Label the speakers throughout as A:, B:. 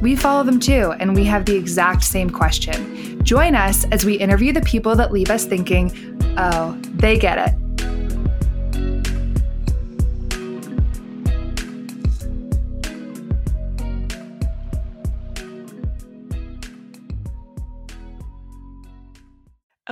A: we follow them too, and we have the exact same question. Join us as we interview the people that leave us thinking, oh, they get it.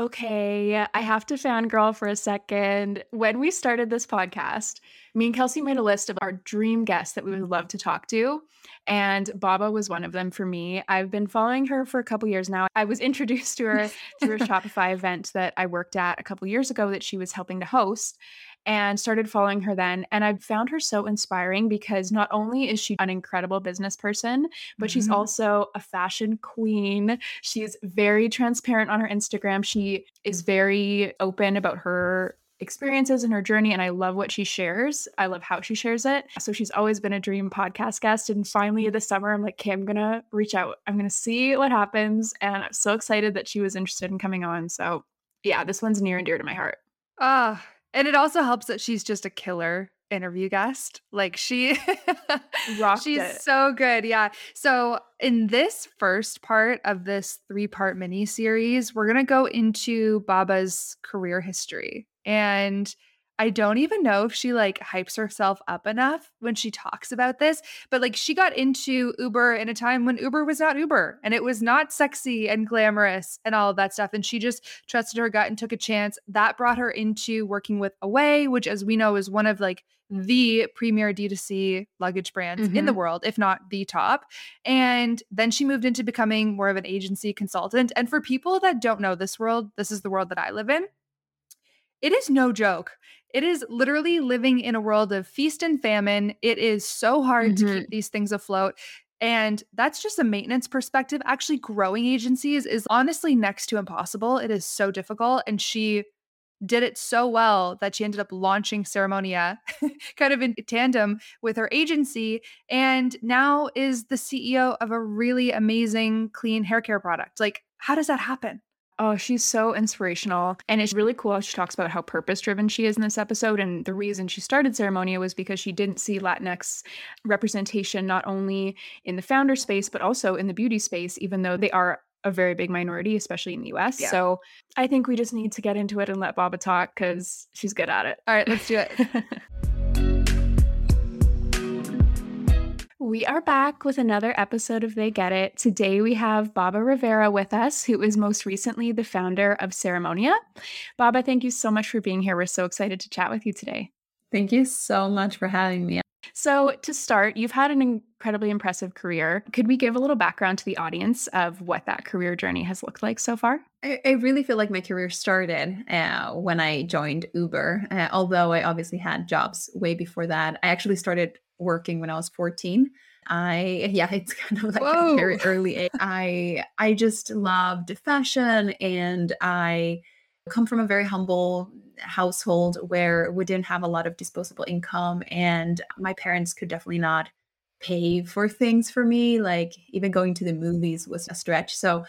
B: Okay, I have to fangirl for a second. When we started this podcast, me and Kelsey made a list of our dream guests that we would love to talk to. And Baba was one of them for me. I've been following her for a couple years now. I was introduced to her through a Shopify event that I worked at a couple years ago that she was helping to host and started following her then. And I found her so inspiring because not only is she an incredible business person, but mm-hmm. she's also a fashion queen. She's very transparent on her Instagram. She is very open about her experiences and her journey and I love what she shares. I love how she shares it. So she's always been a dream podcast guest and finally this summer I'm like, "Okay, I'm going to reach out. I'm going to see what happens." And I'm so excited that she was interested in coming on. So, yeah, this one's near and dear to my heart.
A: Ah, and it also helps that she's just a killer interview guest. Like she she's
B: it.
A: so good. Yeah. So in this first part of this three-part mini series, we're going to go into Baba's career history. And I don't even know if she like hypes herself up enough when she talks about this, but like she got into Uber in a time when Uber was not Uber and it was not sexy and glamorous and all of that stuff. And she just trusted her gut and took a chance. That brought her into working with Away, which, as we know, is one of like the premier D2C luggage brands mm-hmm. in the mm-hmm. world, if not the top. And then she moved into becoming more of an agency consultant. And for people that don't know this world, this is the world that I live in. It is no joke. It is literally living in a world of feast and famine. It is so hard mm-hmm. to keep mm-hmm. these things afloat. And that's just a maintenance perspective. Actually, growing agencies is honestly next to impossible. It is so difficult. And she did it so well that she ended up launching Ceremonia kind of in tandem with her agency and now is the CEO of a really amazing clean hair care product. Like, how does that happen?
B: Oh, she's so inspirational. And it's really cool. She talks about how purpose driven she is in this episode. And the reason she started Ceremonia was because she didn't see Latinx representation not only in the founder space, but also in the beauty space, even though they are a very big minority, especially in the US. Yeah. So I think we just need to get into it and let Baba talk because she's good at it.
A: All right, let's do it.
B: We are back with another episode of They Get It. Today we have Baba Rivera with us, who is most recently the founder of Ceremonia. Baba, thank you so much for being here. We're so excited to chat with you today.
C: Thank you so much for having me.
B: So, to start, you've had an incredibly impressive career. Could we give a little background to the audience of what that career journey has looked like so far?
C: I, I really feel like my career started uh, when I joined Uber, uh, although I obviously had jobs way before that. I actually started working when I was 14. I yeah, it's kind of like Whoa. a very early age. I I just loved fashion and I come from a very humble household where we didn't have a lot of disposable income and my parents could definitely not pay for things for me like even going to the movies was a stretch so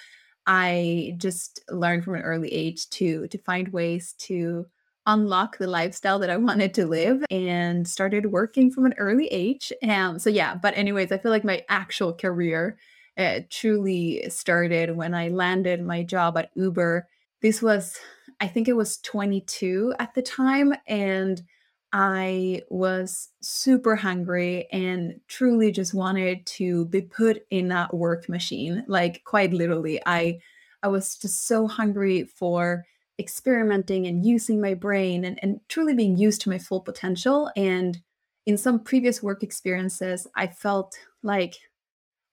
C: i just learned from an early age to to find ways to unlock the lifestyle that I wanted to live and started working from an early age. Um, so yeah, but anyways, I feel like my actual career uh, truly started when I landed my job at Uber. This was, I think it was 22 at the time, and I was super hungry and truly just wanted to be put in that work machine. Like quite literally, I I was just so hungry for experimenting and using my brain and, and truly being used to my full potential. And in some previous work experiences, I felt like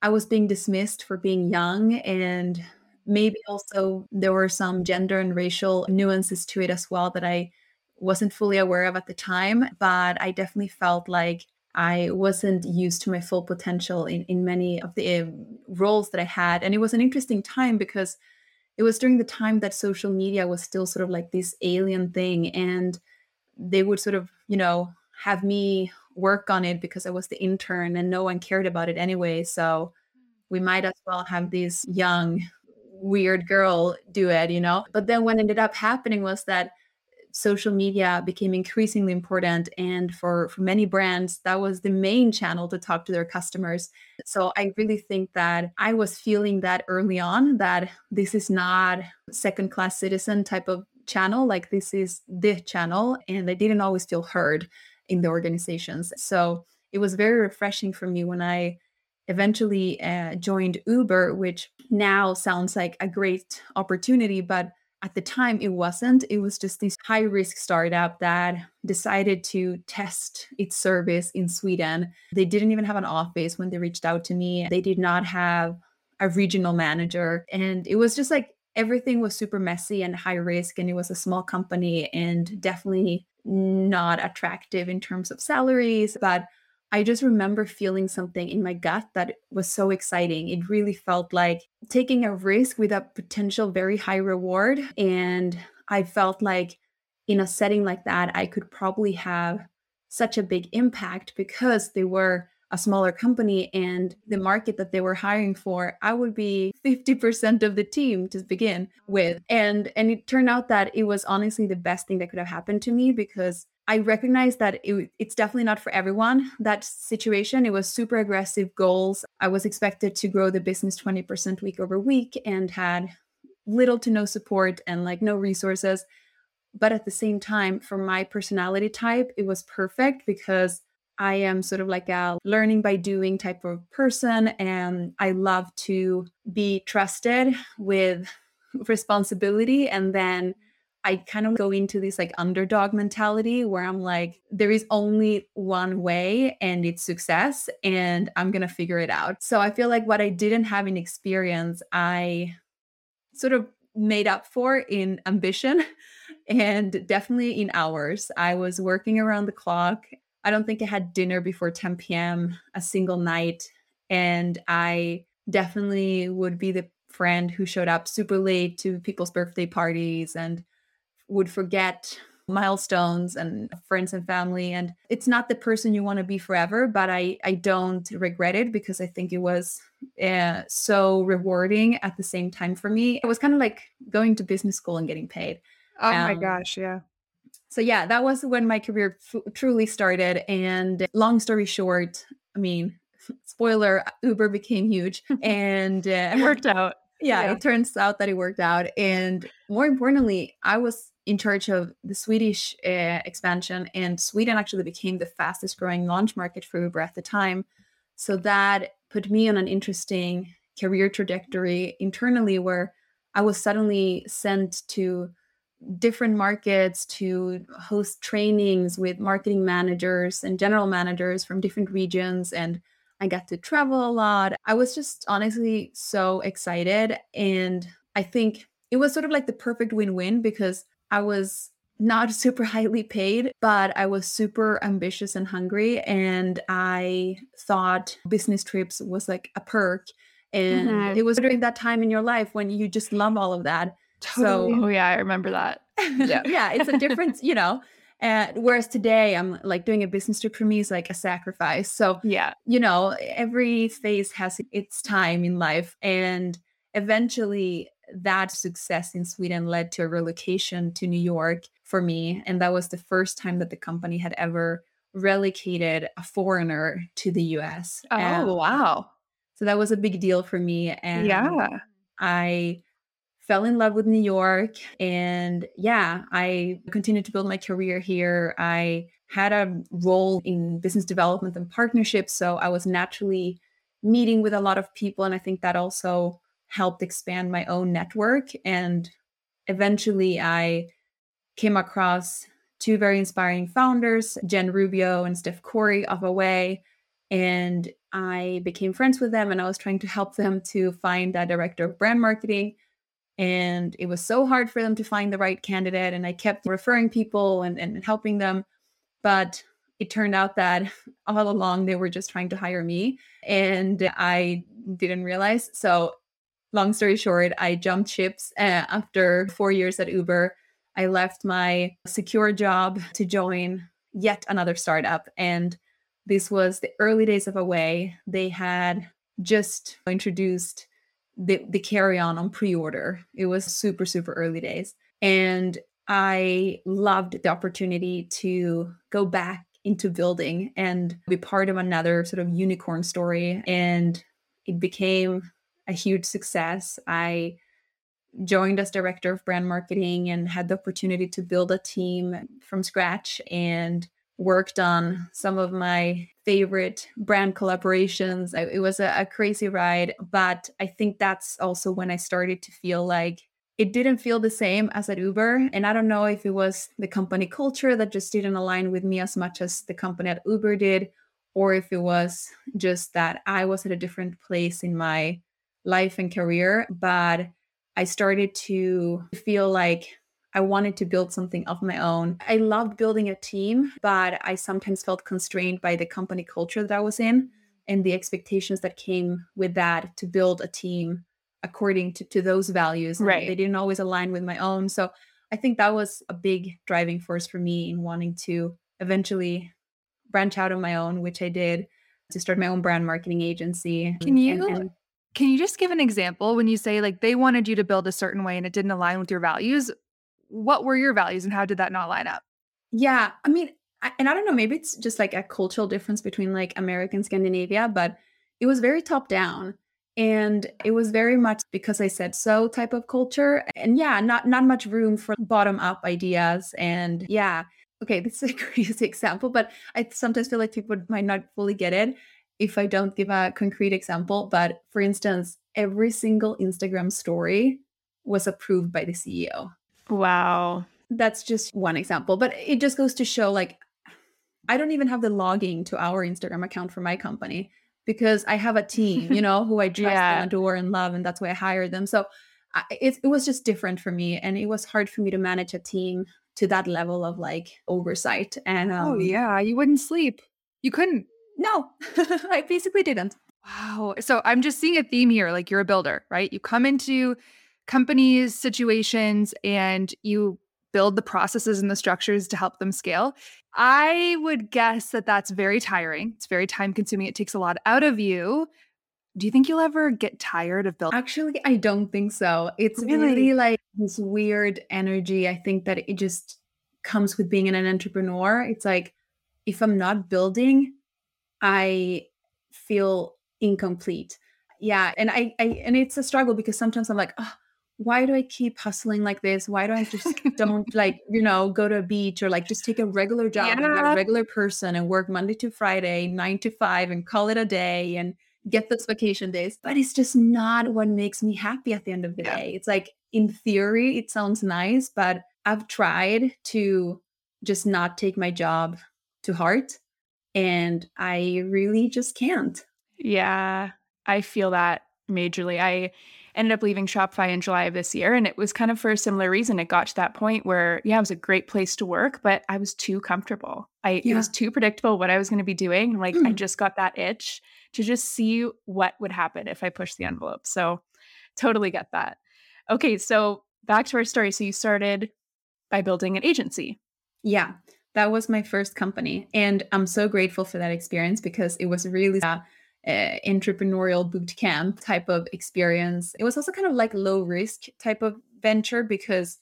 C: I was being dismissed for being young and maybe also there were some gender and racial nuances to it as well that I wasn't fully aware of at the time. But I definitely felt like I wasn't used to my full potential in, in many of the uh, roles that I had. And it was an interesting time because it was during the time that social media was still sort of like this alien thing and they would sort of you know have me work on it because i was the intern and no one cared about it anyway so we mm. might as well have this young weird girl do it you know? But then what ended up happening was that social media became increasingly important and for for many brands that was the main channel to talk to their customers. So i really think that i was feeling that early on that this is not second class citizen type of channel like this is the channel and i didn't always feel heard in the organizations. So it was very refreshing for me when i eventually uh, joined uber which now sounds like a great opportunity but at the time it wasn't. It was just this high risk startup that decided to test its service in sweden. They didn't even have an office when they reached out to me. They did not have a regional manager. And it was just like everything was super messy and high risk and it was a small company and definitely not attractive in terms of salaries. But I just remember feeling something in my gut that was so exciting. It really felt like taking a risk with a potential very high reward. And I felt like in a setting like that, I could probably have such a big impact because they were a smaller company and the market that they were hiring for i would be 50% of the team to begin with and and it turned out that it was honestly the best thing that could have happened to me because I recognize that it, it's definitely not for everyone. That situation, it was super aggressive goals. I was expected to grow the business 20% week over week and had little to no support and like no resources. But at the same time, for my personality type, it was perfect because I am sort of like a learning by doing type of person. And I love to be trusted with responsibility and then I kind of go into this like underdog mentality where I'm like, there is only one way and it's success, and I'm going to figure it out. So I feel like what I didn't have in experience, I sort of made up for in ambition and definitely in hours. I was working around the clock. I don't think I had dinner before 10 p.m. a single night. And I definitely would be the friend who showed up super late to people's birthday parties and would forget milestones and friends and family and it's not the person you want to be forever but i i don't regret it because i think it was uh, so rewarding at the same time for me it was kind of like going to business school and getting paid
A: oh um, my gosh yeah
C: so yeah that was when my career f- truly started and long story short i mean spoiler uber became huge and uh,
B: it worked out
C: yeah, yeah, it turns out that it worked out. And more importantly, I was in charge of the Swedish uh, expansion, and Sweden actually became the fastest growing launch market for Uber at the time. So that put me on an interesting career trajectory internally where I was suddenly sent to different markets to host trainings with marketing managers and general managers from different regions and I got to travel a lot. I was just honestly so excited and I think it was sort of like the perfect win-win because I was not super highly paid, but I was super ambitious and hungry. And I thought business trips was like a perk. And mm-hmm. it was during that time in your life when you just love all of that.
B: Totally. So, oh, yeah, I remember that.
C: yeah. yeah, it's a difference, you know. And whereas today I'm like doing a business trip for me is like a sacrifice. So,
B: yeah,
C: you know, every phase has its time in life. And eventually that success in Sweden led to a relocation to New York for me. And that was the first time that the company had ever relocated a foreigner to the US.
B: Eh oh, and wow.
C: So that was a big deal for me. And
B: yeah,
C: I fell in love with New York. And yeah, I continued to build my career here. I had a role in business development and partnerships. So I was naturally meeting with a lot of people. And I think that also helped expand my own network. And eventually I came across two very inspiring founders, Jen Rubio and Steph Korey of Away. And I became friends with them and I was trying to help them to find a director of brand marketing. And it was so hard for them to find the right candidate. And I kept referring people and, and helping them. But it turned out that all along they were just trying to hire me and I didn't realize. So long story short, I jumped ships uh, after four years at Uber. I left my secure job to join yet another startup. And this was the early days of Away. They had just introduced the, the carry on on pre order. It was super, super early days. And I loved the opportunity to go back into building and be part of another sort of unicorn story. And it became a huge success. I joined as director of brand marketing and had the opportunity to build a team from scratch and worked on some of my favorite brand collaborations. It was a, a, crazy ride, but I think that's also when I started to feel like it didn't feel the same as at Uber. And I don't know if it was the company culture that just didn't align with me as much as the company at Uber did, or if it was just that I was at a different place in my life and career. But I started to feel like I wanted to build something of my own. I loved building a team, but I sometimes felt constrained by the company culture that I was in and the expectations that came with that to build a team according to, to those values.
B: Right.
C: They didn't always align with my own. So I think that was a big driving force for me in wanting to eventually branch out on my own, which I did to start my own brand marketing agency.
A: Can you and, and, can you just give an example when you say like they wanted you to build a certain way and it didn't align with your values? What were your values and how did that not line up?
C: Yeah, I mean, I, and I don't know, maybe it's just like a cultural difference between like American Scandinavia, but it was very top down and it was very much because i said so type of culture and yeah not not much room for bottom up ideas and yeah okay this is a crazy example but i sometimes feel like people might not fully get it if i don't give a concrete example but for instance every single instagram story was approved by the ceo
B: wow
C: that's just one example but it just goes to show like i don't even have the logging to our instagram account for my company because I have a team, you know, who I trust yeah. and adore and love, and that's why I hired them. So I, it, it was just different for me, and it was hard for me to manage a team to that level of like oversight. And
A: oh, um, oh yeah, you wouldn't sleep. You couldn't.
C: No, I basically didn't.
A: Wow. So I'm just seeing a theme here. Like you're a builder, right? You come into companies, situations, and you build the processes and the structures to help them scale. I would guess that that's very tiring. It's very time consuming. It takes a lot out of you. Do you think you'll ever get tired of building?
C: Actually, I don't think so. It's really, really like this weird energy. I think that it just comes with being an entrepreneur. It's like if I'm not building, I feel incomplete. Yeah, and I, I and it's a struggle because sometimes I'm like, oh, why do I keep hustling like this? Why do I just don't like, you know, go to a beach or like just take a regular job yeah. like a regular person and work Monday to Friday, nine to five and call it a day and get those vacation days. But it's just not what makes me happy at the end of the yeah. day. It's like in theory, it sounds nice, but I've tried to just not take my job to heart. And I really just can't.
B: Yeah, I feel that majorly. I ended up leaving Shopify in July of this year. And it was kind of for a similar reason. It got to that point where, yeah, it was a great place to work, but I was too comfortable. I yeah. it was too predictable what I was going to be doing. Like mm. I just got that itch to just see what would happen if I pushed the envelope. So totally get that. Okay, so back to our story. So you started by building an agency.
C: Yeah. That was my first company. And I'm so grateful for that experience because it was really uh, uh, entrepreneurial boot camp type of experience. It was also kind of like low risk type of venture because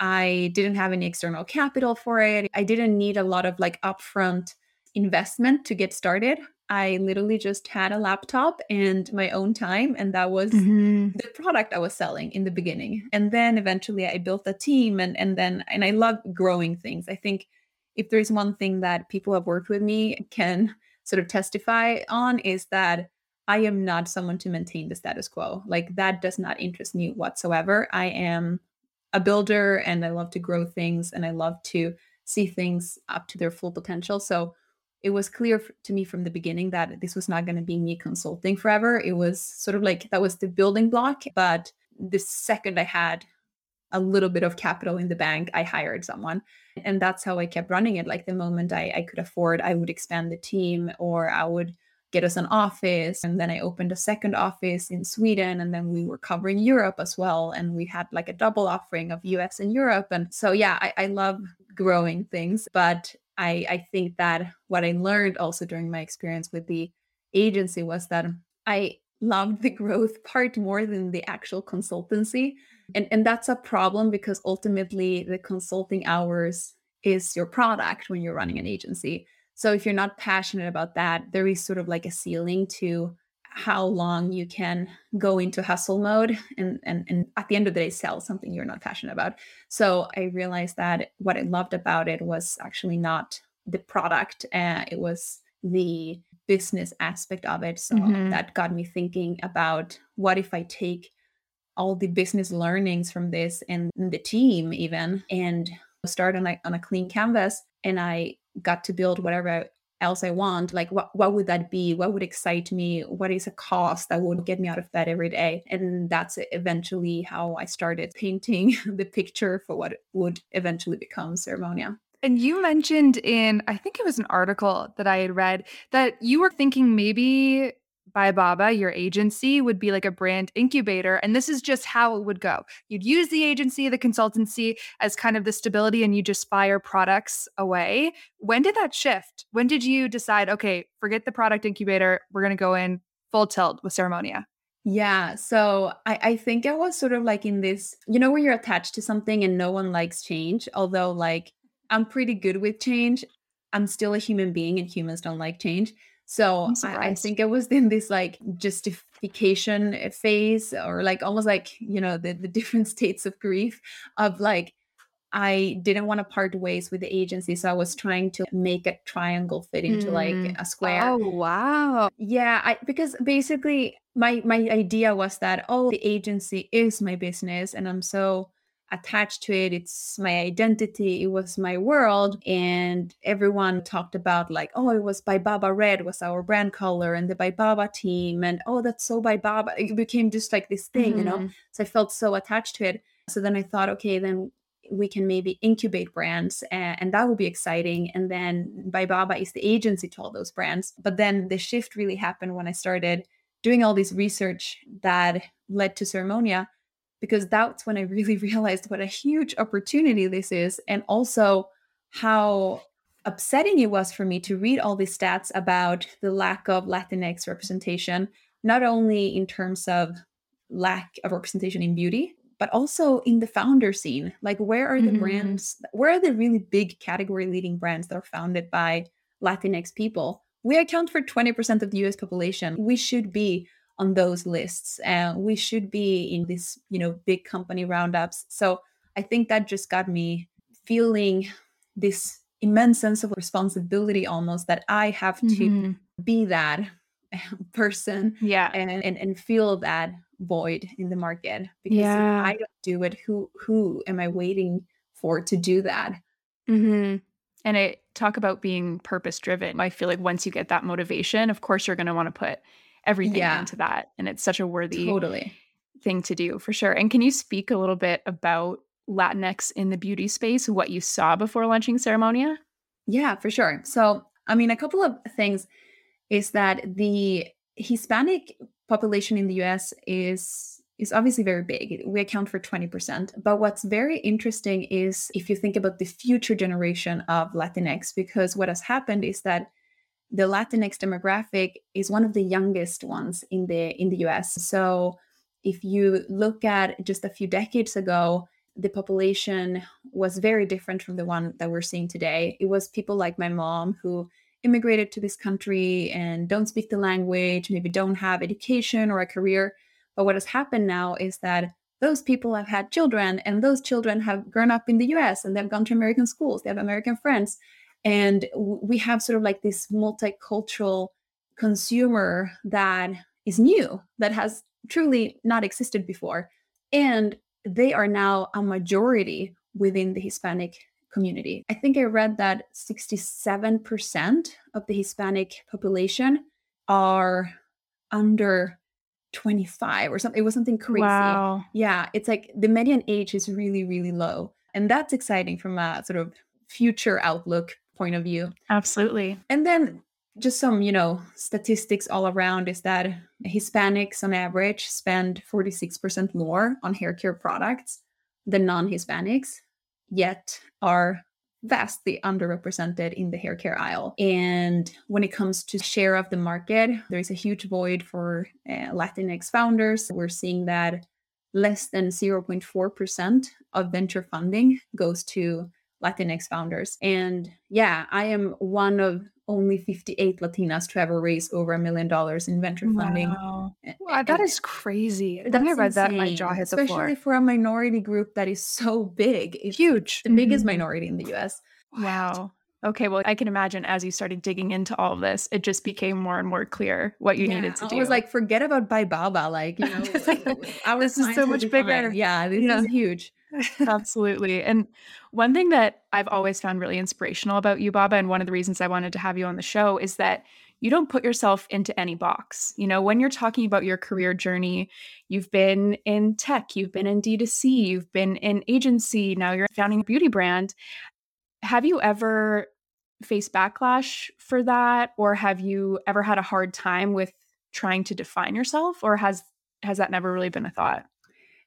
C: I didn't have any external capital for it. I didn't need a lot of like upfront investment to get started. I literally just had a laptop and my own time, and that was mm-hmm. the product I was selling in the beginning. And then eventually I built a team, and and then and I love growing things. I think if there's one thing that people have worked with me can sort of testify on is that I am not someone to maintain the status quo. Like that does not interest me whatsoever. I am a builder and I love to grow things and I love to see things up to their full potential. So it was clear to me from the beginning that this was not going to be me consulting forever. It was sort of like that was the building block. But the second I had a little bit of capital in the bank, I hired someone. And that's how I kept running it. Like the moment I, I could afford, I would expand the team or I would get us an office. And then I opened a second office in Sweden. And then we were covering Europe as well. And we had like a double offering of US and Europe. And so, yeah, I, I love growing things. But I, I think that what I learned also during my experience with the agency was that I loved the growth part more than the actual consultancy. And, and that's a problem because ultimately the consulting hours is your product when you're running an agency. So if you're not passionate about that, there is sort of like a ceiling to how long you can go into hustle mode and, and and at the end of the day sell something you're not passionate about. So I realized that what I loved about it was actually not the product, uh, it was the business aspect of it. So mm-hmm. that got me thinking about what if I take all the business learnings from this and the team even and start on a, on a clean canvas and I got to build whatever else I want, like what what would that be? What would excite me? What is a cost that would get me out of bed every day? And that's eventually how I started painting the picture for what would eventually become Ceremonia.
A: And you mentioned in, I think it was an article that I had read, that you were thinking maybe by Baba, your agency would be like a brand incubator. And this is just how it would go. You'd use the agency, the consultancy as kind of the stability, and you just fire products away. When did that shift? When did you decide, okay, forget the product incubator, we're going to go in full tilt with Ceremonia?
C: Yeah. So I, I think I was sort of like in this, you know, where you're attached to something and no one likes change. Although, like, I'm pretty good with change. I'm still a human being and humans don't like change. So I, I, think it was in this like justification eh, phase or like almost like, you know, the, the different states of grief of like, I didn't want to part ways with the agency. So I was trying to make a triangle fit into mm. like a square.
A: Oh, wow.
C: Yeah. I, because basically my, my idea was that, oh, the agency is my business and I'm so attached to it. It's my identity. It was my world. And everyone talked about like, oh, it was by Baba Red was our brand color and the by Baba team. And oh, that's so by Baba. It became just like this thing, mm-hmm. you know? Mm-hmm. So I felt so attached to it. So then I thought, okay, then we can maybe incubate brands and, and, that will be exciting. And then by Baba is the agency to all those brands. But then the shift really happened when I started doing all this research that led to Ceremonia because that's when I really realized what a huge opportunity this is. And also how upsetting it was for me to read all these stats about the lack of Latinx representation, not only in terms of lack of representation in beauty, but also in the founder scene. Like, where are the mm-hmm. brands? Where are the really big category leading brands that are founded by Latinx people? We account for 20% of the US population. We should be on those lists and we should be in this you know big company roundups so i think that just got me feeling this immense sense of responsibility almost that i have to mm-hmm. be that person
A: yeah
C: and, and and feel that void in the market because yeah. if i don't do it who who am i waiting for to do that
B: mm-hmm. and i talk about being purpose driven i feel like once you get that motivation of course you're going to want to put everything yeah. into that. And it's such a worthy
C: totally
B: thing to do for sure. And can you speak a little bit about Latinx in the beauty space, what you saw before launching Ceremonia?
C: Yeah, for sure. So, I mean, a couple of things is that the Hispanic population in the US is is obviously very big. We account for 20%. But what's very interesting is if you think about the future generation of Latinx, because what has happened is that the Latinx demographic is one of the youngest ones in the in the US. So if you look at just a few decades ago, the population was very different from the one that we're seeing today. It was people like my mom who immigrated to this country and don't speak the language, maybe don't have education or a career. But what has happened now is that those people have had children and those children have grown up in the US and they've gone to American schools, they have American friends and we have sort of like this multicultural consumer that is new that has truly not existed before and they are now a majority within the hispanic community i think i read that 67% of the hispanic population are under 25 or something it was something crazy
B: wow.
C: yeah it's like the median age is really really low and that's exciting from a sort of future outlook point of view.
B: Absolutely.
C: And then just some, you know, statistics all around is that Hispanics on average spend 46% more on hair care products than non-Hispanics, yet are vastly underrepresented in the hair care aisle. And when it comes to share of the market, there is a huge void for uh, Latinx founders. We're seeing that less than 0.4% of venture funding goes to Latinx founders. And yeah, I am one of only 58 Latinas to ever raise over a million dollars in venture funding.
A: Wow. wow that is crazy. That's I read insane. that, my jaw hit
C: Especially
A: the floor.
C: Especially for a minority group that is so big.
A: It's huge.
C: The biggest mm-hmm. minority in the US.
B: Wow. Okay, well, I can imagine as you started digging into all of this, it just became more and more clear what you yeah, needed to do.
C: I was like, forget about By Baba. Like, you know,
A: this is so much bigger.
C: Yeah, this yeah. is huge.
B: Absolutely. And one thing that I've always found really inspirational about you, Baba, and one of the reasons I wanted to have you on the show is that you don't put yourself into any box. You know, when you're talking about your career journey, you've been in tech, you've been in D2C, you've been in agency, now you're founding a beauty brand. Have you ever faced backlash for that or have you ever had a hard time with trying to define yourself or has has that never really been a thought?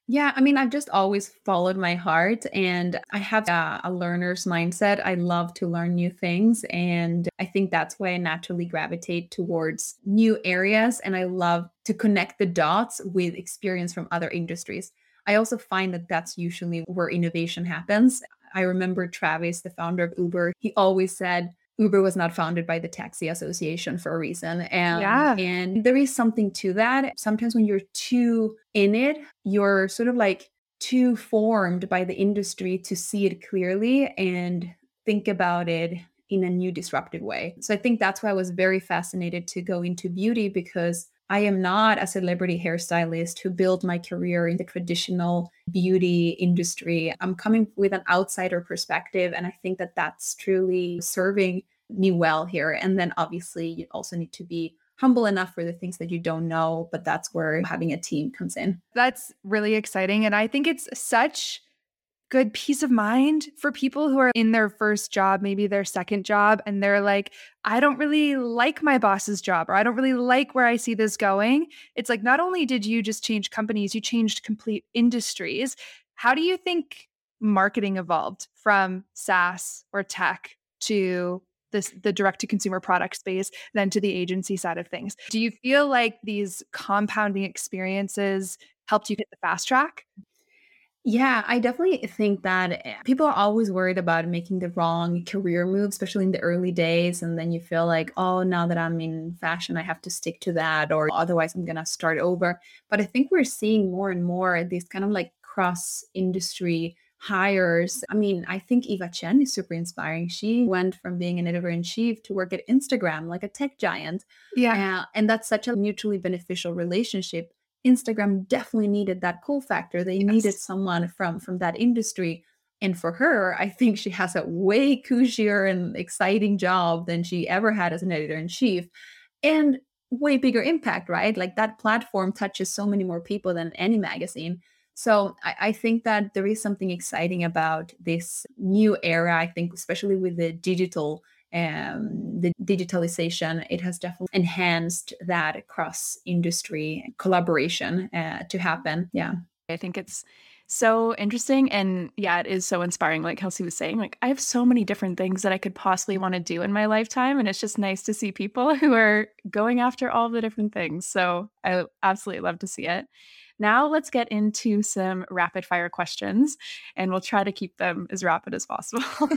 C: Yeah, I mean, I've just always followed my heart and I have a, a, learner's mindset. I love to learn new things. And I think that's why I naturally gravitate towards new areas. And I love to connect the dots with experience from other industries. I also find that that's usually where innovation happens. I remember Travis, the founder of Uber, he always said, Uber was not founded by the Taxi Association for a reason. And, yeah. and there is something to that. Sometimes when you're too in it, you're sort of like too formed by the industry to see it clearly and think about it in a new disruptive way. So I think that's why I was very fascinated to go into beauty because I am not a celebrity hairstylist who built my career in the traditional beauty industry. I'm coming with an outsider perspective, and I think that that's truly serving me well here. And then obviously, you also need to be humble enough for the things that you don't know, but that's where having a team comes in.
A: That's really exciting. And I think it's such good peace of mind for people who are in their first job, maybe their second job, and they're like, I don't really like my boss's job, or I don't really like where I see this going. It's like, not only did you just change companies, you changed complete industries. How do you think marketing evolved from SaaS or tech to this the direct to consumer product space then to the agency side of things do you feel like these compounding experiences helped you hit the fast track
C: yeah, I definitely think that eh, people are always worried about making the wrong career move, especially in the early days. And then you feel like, oh, now that I'm in fashion, I have to stick to that, or otherwise I'm going to start over. But I think we're seeing more and more these kind of like cross industry hires. I mean, I think Eva Chen is super inspiring. She went from being an editor in chief to work at Instagram, like a tech giant. Yeah. Uh, and that's such a mutually beneficial relationship Instagram definitely needed that cool factor. They yes. needed someone from from that industry. And for her, I think she has a way cushier and exciting job than she ever had as an editor in chief. And way bigger impact, right? Like that platform touches so many more people than any magazine. So I, I, think that there is something exciting about this new era. I think, especially with the digital um, the digitalization, it has definitely enhanced that cross industry collaboration uh, to happen. Yeah.
B: I think it's so interesting. And yeah, it is so inspiring. Like Kelsey was saying, like I have so many different things that I could possibly want to do in my lifetime. And it's just nice to see people who are going after all the different things. So I absolutely love to see it. Now let's get into some rapid fire questions and we'll try to keep them as rapid as possible.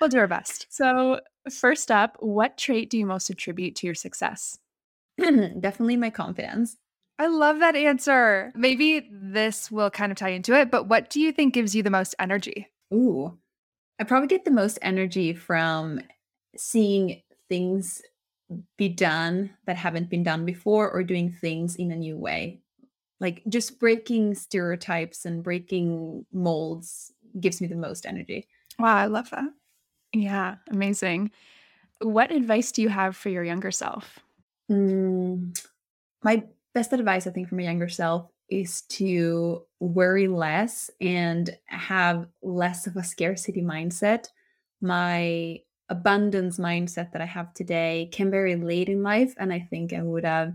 A: we'll do our best.
B: So, first up, what trait do you most attribute to your success?
C: Definitely my confidence.
A: I love that answer. Maybe this will kind of tie into it, but what do you think gives you the most energy?
C: Ooh, I probably get the most energy from seeing things be done that haven't been done before or doing things in a new way like just breaking stereotypes and breaking molds gives me the most energy.
A: Wow, I love that.
B: Yeah, amazing. What advice do you have for your younger self?
C: Mm, my best advice, I think, for my younger self is to worry less and have less of a scarcity mindset. My abundance mindset that I have today came very late in life. And I think I would have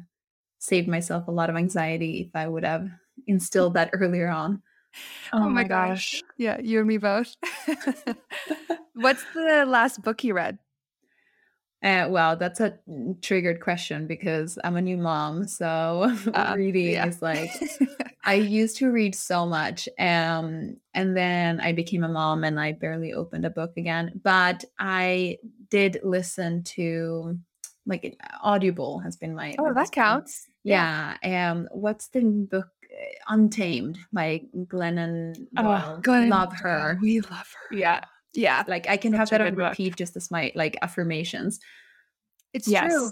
C: saved myself a lot of anxiety if I would have instilled that earlier on.
A: Oh, oh my gosh. gosh. Yeah, you and me both. What's the last book you read?
C: Uh, well, that's a triggered question because I'm a new mom. So uh, reading yeah. is like, I used to read so much. Um, and then I became a mom and I barely opened a book again. But I did listen to like Audible has been my.
A: Oh, that counts.
C: Yeah. yeah. Um, what's the book? Untamed by Glennon. Oh, Glennon. Love her.
A: We love her. Yeah.
C: Yeah. Like I can Such have that on repeat book. just as my like affirmations.
A: It's yes. true.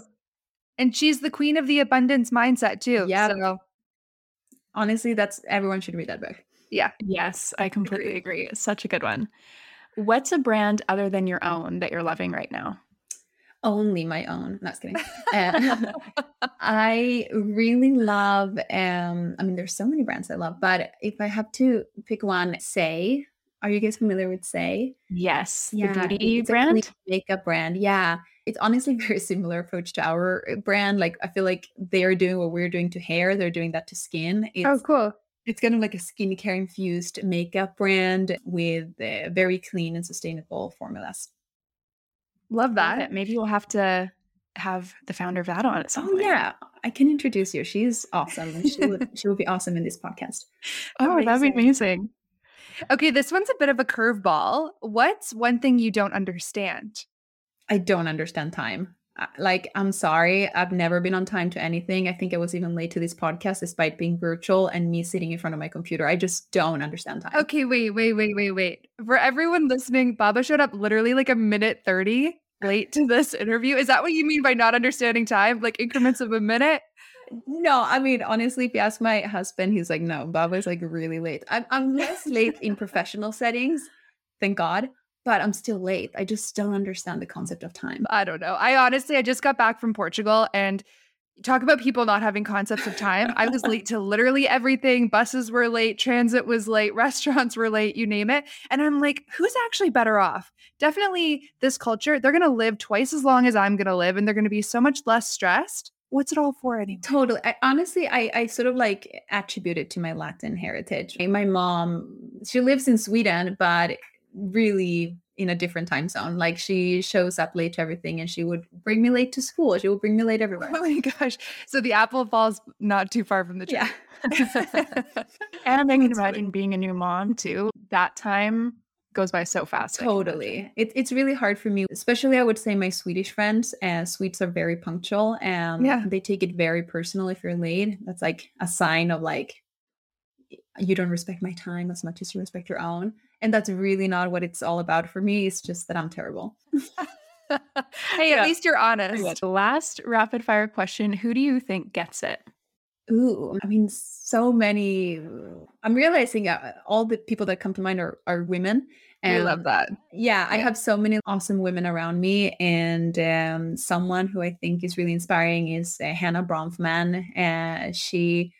A: And she's the queen of the abundance mindset too.
C: Yeah. So honestly, that's everyone should read that book.
A: Yeah.
B: Yes, I completely agree. Such a good one. What's a brand other than your own that you're loving right now?
C: Only my own. Not kidding. Uh, I really love. Um, I mean, there's so many brands I love, but if I have to pick one, Saie, Are you guys familiar with Saie?
B: Yes, yeah, the beauty brand,
C: makeup brand. Yeah, it's honestly very similar approach to our uh, brand. Like I feel like they are doing what we're doing to hair, they're doing that to skin.
A: Oh, it's, oh, cool.
C: It's kind of like a skincare infused makeup brand with uh, very clean and sustainable formulas.
A: Love that.
B: Love Maybe we'll have to have the founder of that on at some oh, point.
C: Yeah, I can introduce you. She's awesome. she would she will be awesome in this podcast.
A: Oh, amazing. that'd be amazing. Okay, this one's a bit of a curveball. What's one thing you don't understand?
C: I don't understand time. Like, I'm sorry, I've never been on time to anything. I think I was even late to this podcast despite being virtual and me sitting in front of my computer. I just don't understand time.
A: Okay, wait, wait, wait, wait, wait. For everyone listening, Baba showed up literally like a minute 30 late to this interview. Is that what you mean by not understanding time? Like increments of a minute?
C: No, I mean honestly, if you ask my husband, he's like, no, Baba's like really late. I'm I'm less late in professional settings, thank God, but I'm still late. I just don't understand the concept of time.
A: I don't know. I honestly, I just got back from Portugal and talk about people not having concepts of time. I was late to literally everything. Buses were late, transit was late, restaurants were late, you name it. And I'm like, who's actually better off? Definitely this culture. They're going to live twice as long as I'm going to live and they're going to be so much less stressed what's it all for anyway?
C: Totally. I, honestly, I, I sort of like attribute it to my Latin heritage. My mom, she lives in Sweden, but really in a different time zone. Like she shows up late to everything and she would bring me late to school. She would bring me late everywhere.
A: Oh my gosh. So the apple falls not too far from the tree.
B: Yeah. and I can imagine being a new mom too. That time goes by so fast.
C: Totally. It, it's really hard for me, especially I would say my Swedish friends. And uh, Swedes are very punctual and yeah. they take it very personal if you're late. That's like a sign of like, you don't respect my time as much as you respect your own. And that's really not what it's all about for me. It's just that I'm terrible.
A: hey, yeah. at least you're honest.
B: Last rapid fire question Who do you think gets it?
C: Ooh, I mean, so many. I'm realizing uh, all the people that come to mind are, are women.
A: And I love that.
C: Yeah, I have so many awesome women around me. And um, someone who I think is really inspiring is uh, Hannah Bronfman. Uh, she,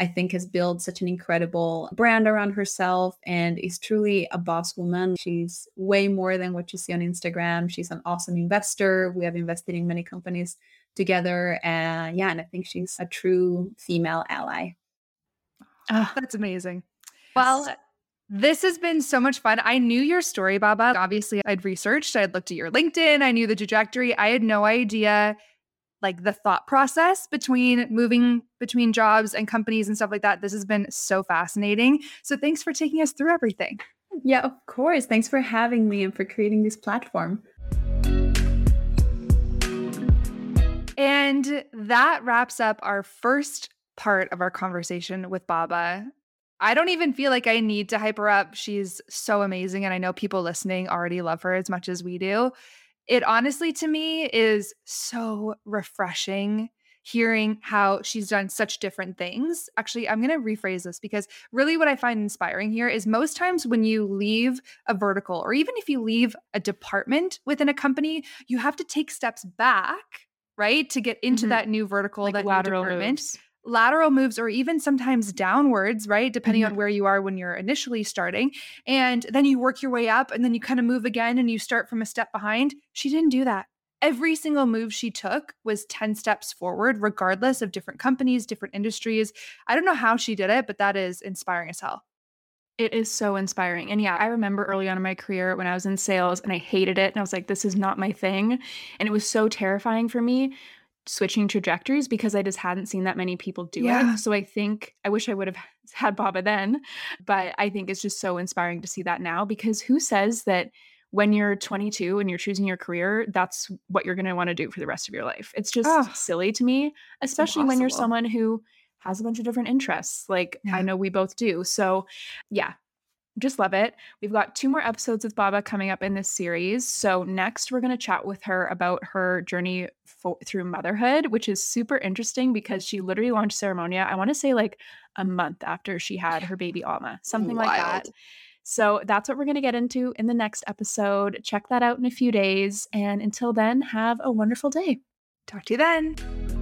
C: I think, has built such an incredible brand around herself and is truly a boss woman. She's way more than what you see on Instagram. She's an awesome investor. We have invested in many companies together. And yeah, and I think she's a true female ally.
A: Oh, that's amazing. Well, this has been so much fun. I knew your story, Baba. Obviously, I'd researched, I'd looked at your LinkedIn, I knew the trajectory. I had no idea like the thought process between moving between jobs and companies and stuff like that. This has been so fascinating. So thanks for taking us through everything.
C: Yeah, of course. Thanks for having me and for creating this platform.
A: And that wraps up our first part of our conversation with Baba. I don't even feel like I need to hype her up. She's so amazing. And I know people listening already love her as much as we do. It honestly, to me, is so refreshing hearing how she's done such different things. Actually, I'm going to rephrase this because really what I find inspiring here is most times when you leave a vertical or even if you leave a department within a company, you have to take steps back right? To get into mm-hmm. that new vertical, like that lateral department. Moves. Lateral moves or even sometimes downwards, right? Depending
B: Mhm.
A: on where you are when you're initially starting. And then you work your way up and then you kind of move again and you start from a step behind. She didn't do that. Every single move she took was 10 steps forward, regardless of different companies, different industries. I don't know how she did it, but that is inspiring as hell.
B: It is so inspiring. And yeah, I remember early on in my career when I was in sales and I hated it. And I was like, this is not my thing. And it was so terrifying for me switching trajectories because I just hadn't seen that many people do
A: Yeah.
B: it. So I think I wish I would have had Baba then, but I think it's just so inspiring to see that now because who says that when you're 22 and you're choosing your career, that's what you're going to want to do for the rest of your life? It's just
A: Ugh.
B: silly to me, especially when you're someone who has a bunch of different interests. Like
A: Yeah.
B: I know we both do. So, yeah, just love it. We've got two more episodes with Baba coming up in this series. So, next, we're going to chat with her about her journey fo- through motherhood, which is super interesting because she literally launched Ceremonia, I want to say like a month after she had her baby Alma, something like that. So, that's what we're going to get into in the next episode. Check that out in a few days. And until then, have a wonderful day.
A: Talk to you then.